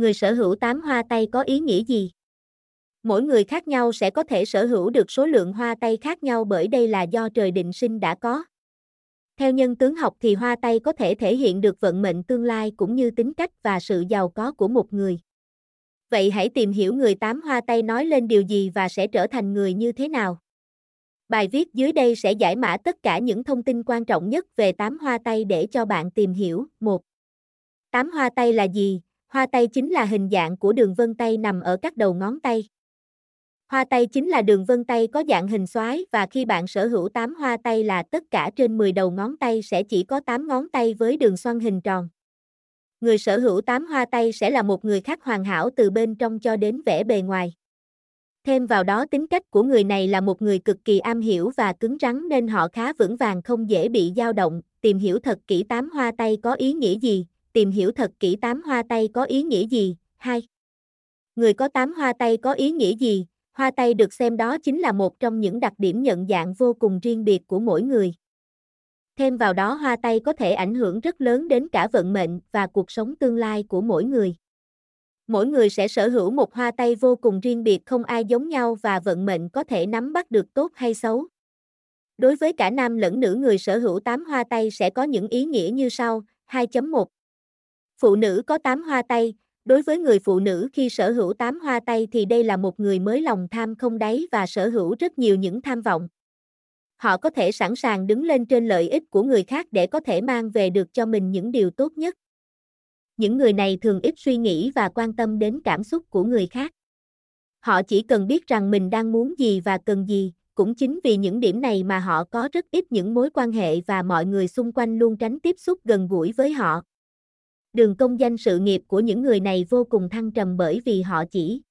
Người sở hữu tám hoa tay có ý nghĩa gì? Mỗi người khác nhau sẽ có thể sở hữu được số lượng hoa tay khác nhau bởi đây là do trời định sinh đã có. Theo nhân tướng học thì hoa tay có thể thể hiện được vận mệnh tương lai cũng như tính cách và sự giàu có của một người. Vậy hãy tìm hiểu người tám hoa tay nói lên điều gì và sẽ trở thành người như thế nào. Bài viết dưới đây sẽ giải mã tất cả những thông tin quan trọng nhất về tám hoa tay để cho bạn tìm hiểu. 1. Tám hoa tay là gì? Hoa tay chính là hình dạng của đường vân tay nằm ở các đầu ngón tay. Hoa tay chính là đường vân tay có dạng hình xoái và khi bạn sở hữu 8 hoa tay là tất cả trên 10 đầu ngón tay sẽ chỉ có 8 ngón tay với đường xoăn hình tròn. Người sở hữu 8 hoa tay sẽ là một người khác hoàn hảo từ bên trong cho đến vẻ bề ngoài. Thêm vào đó tính cách của người này là một người cực kỳ am hiểu và cứng rắn nên họ khá vững vàng không dễ bị dao động. Tìm hiểu thật kỹ 8 hoa tay có ý nghĩa gì? Tìm hiểu thật kỹ tám hoa tay có ý nghĩa gì? 2. Người có tám hoa tay có ý nghĩa gì? Hoa tay được xem đó chính là một trong những đặc điểm nhận dạng vô cùng riêng biệt của mỗi người. Thêm vào đó hoa tay có thể ảnh hưởng rất lớn đến cả vận mệnh và cuộc sống tương lai của mỗi người. Mỗi người sẽ sở hữu một hoa tay vô cùng riêng biệt không ai giống nhau và vận mệnh có thể nắm bắt được tốt hay xấu. Đối với cả nam lẫn nữ, người sở hữu 8 hoa tay sẽ có những ý nghĩa như sau. 2.1 Phụ nữ có 8 hoa tay, Đối với người phụ nữ khi sở hữu tám hoa tay thì đây là một người mới lòng tham không đáy và sở hữu rất nhiều những tham vọng. Họ có thể sẵn sàng đứng lên trên lợi ích của người khác để có thể mang về được cho mình những điều tốt nhất. Những người này thường ít suy nghĩ và quan tâm đến cảm xúc của người khác. Họ chỉ cần biết rằng mình đang muốn gì và cần gì, cũng chính vì những điểm này mà họ có rất ít những mối quan hệ và mọi người xung quanh luôn tránh tiếp xúc gần gũi với họ. Đường công danh sự nghiệp của những người này vô cùng thăng trầm bởi vì họ chỉ